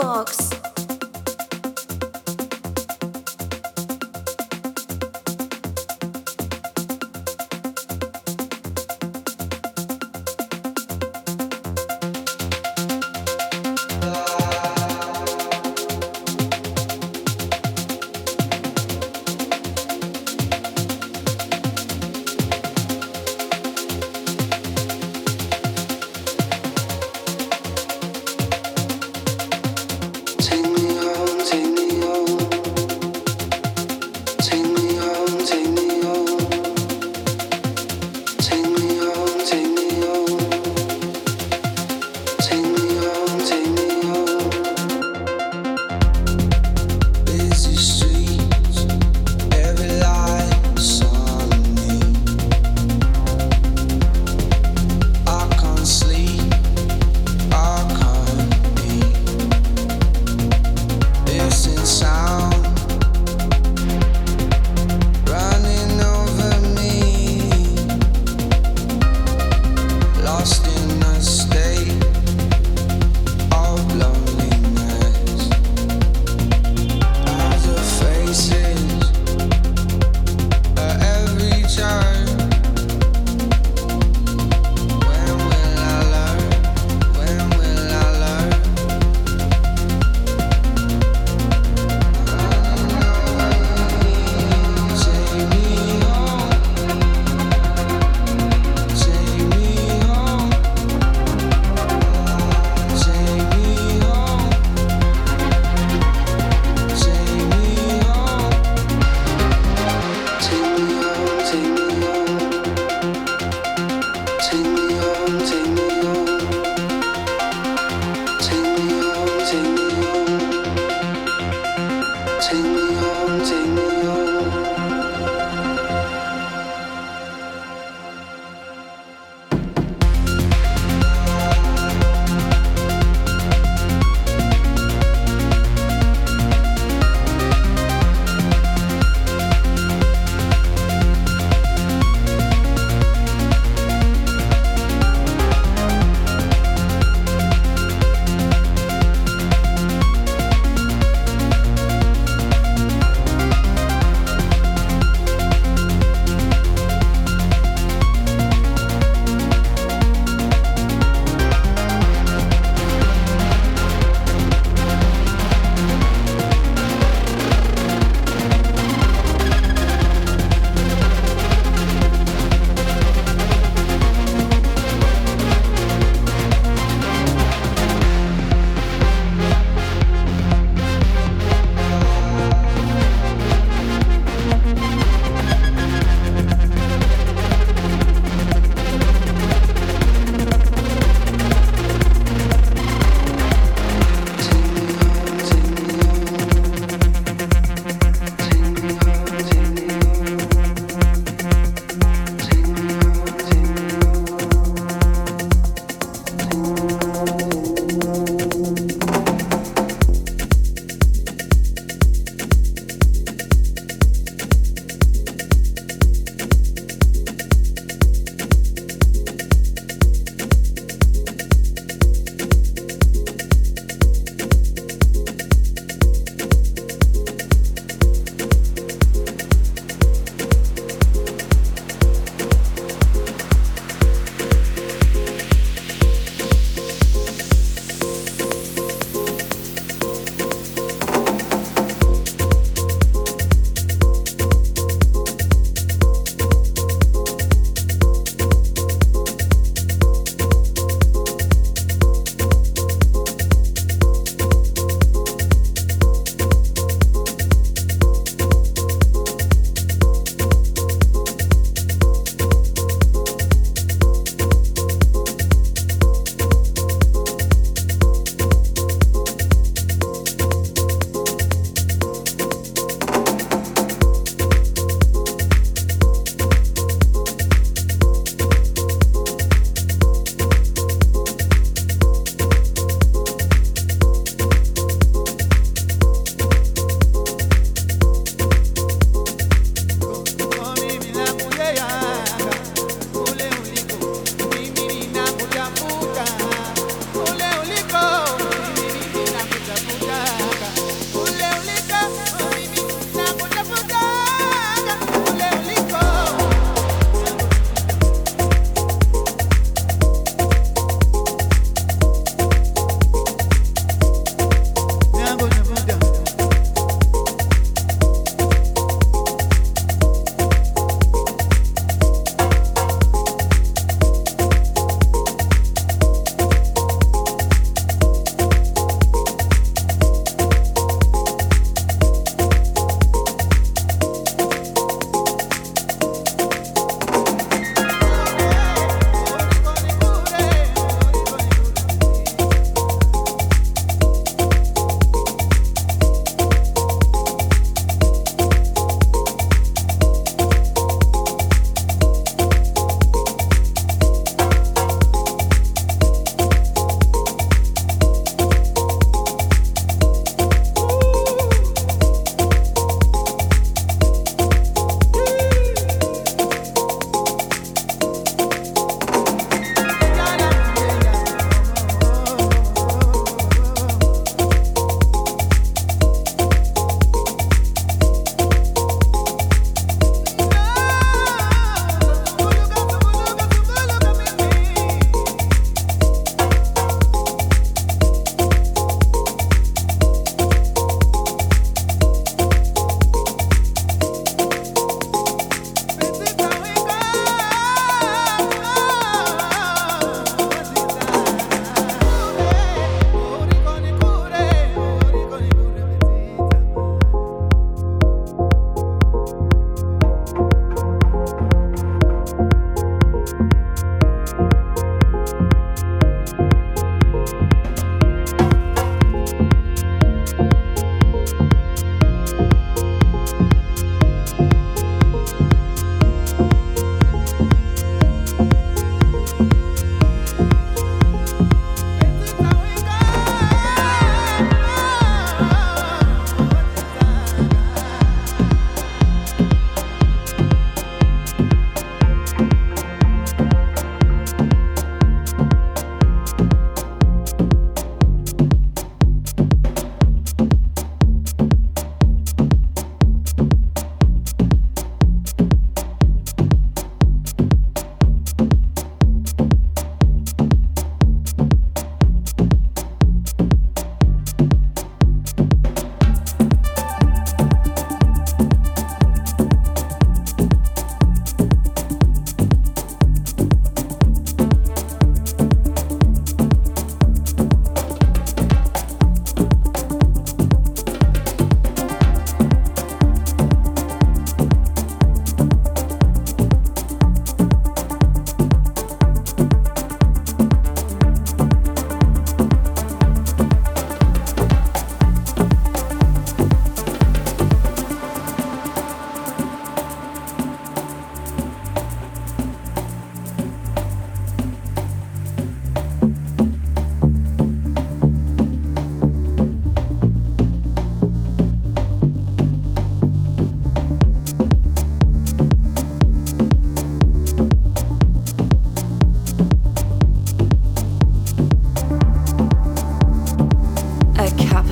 fox.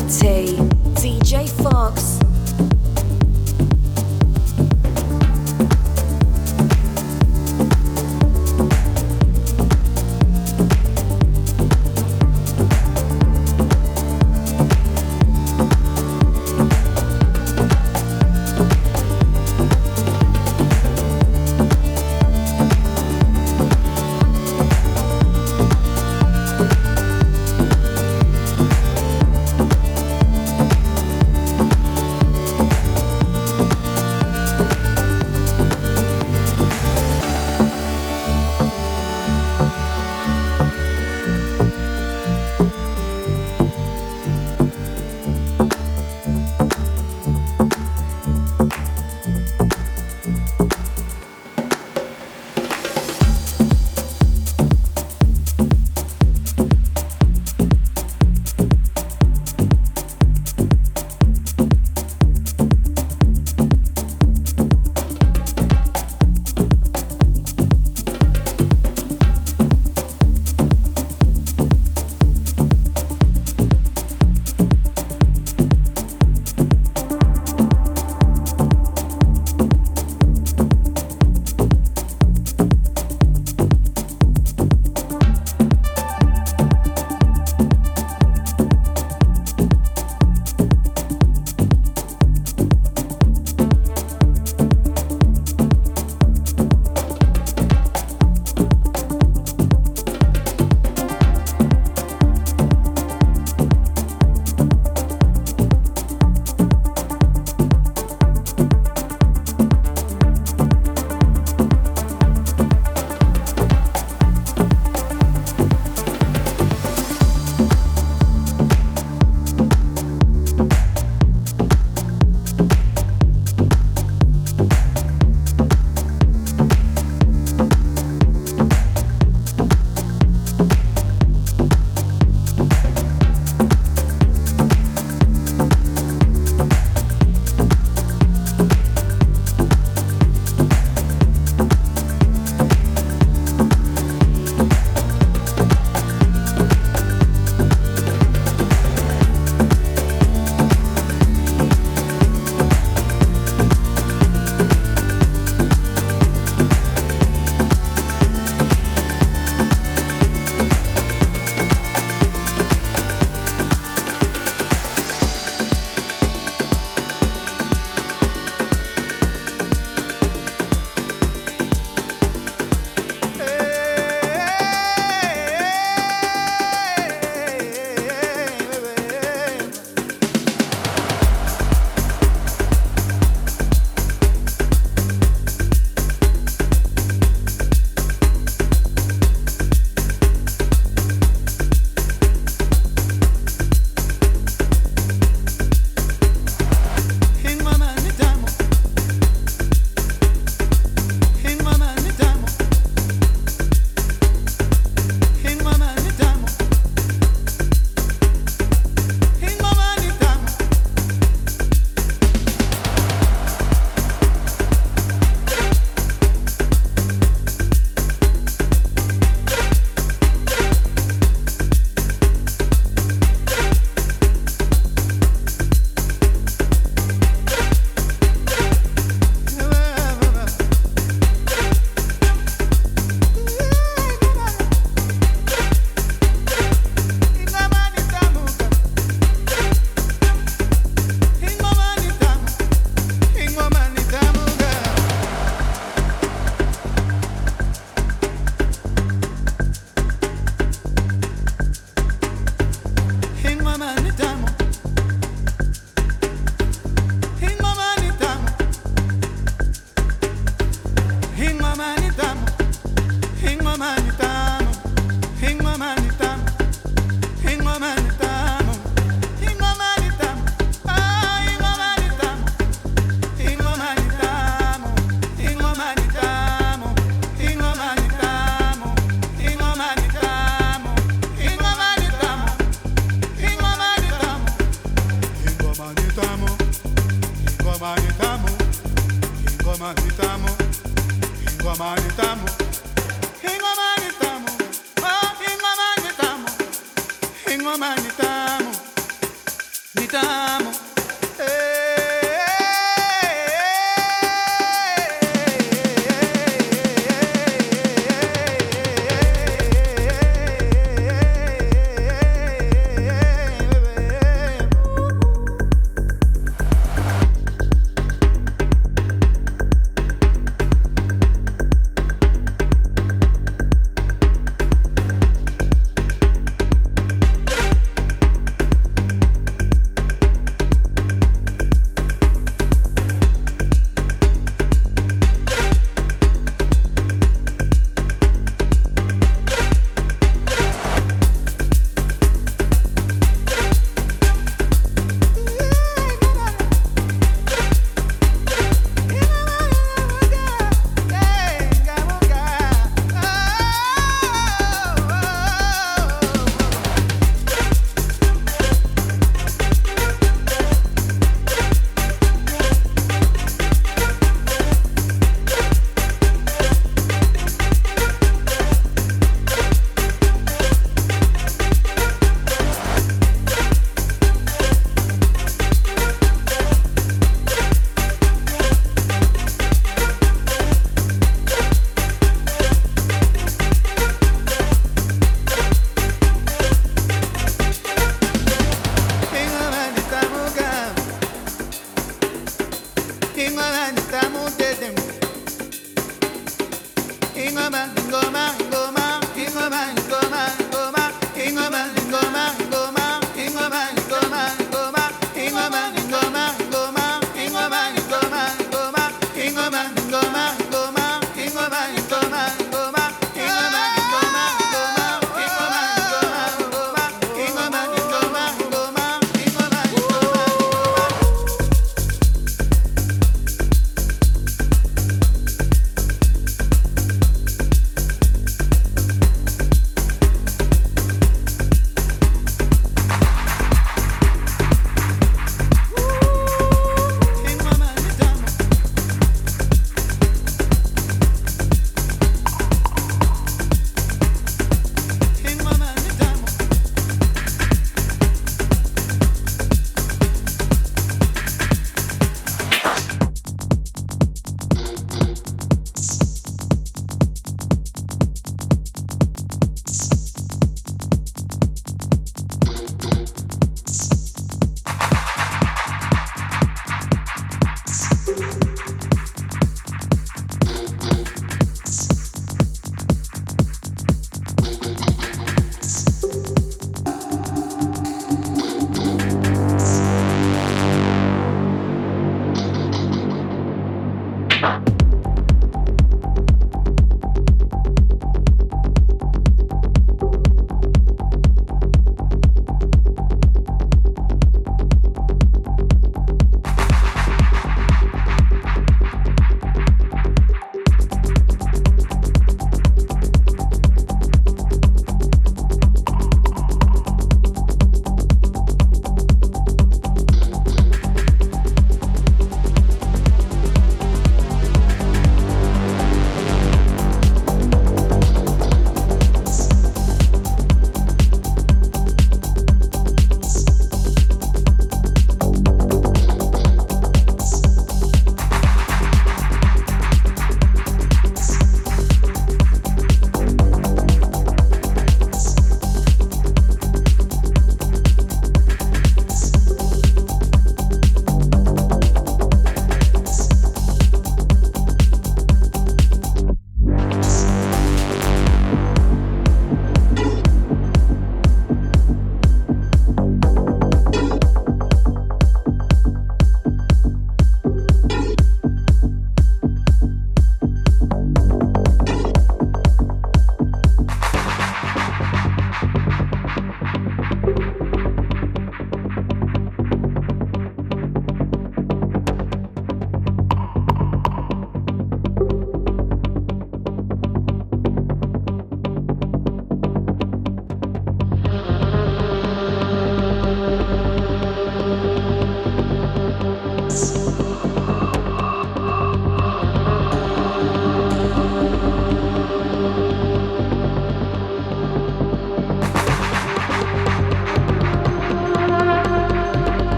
gravity. DJ Fox.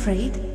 Afraid.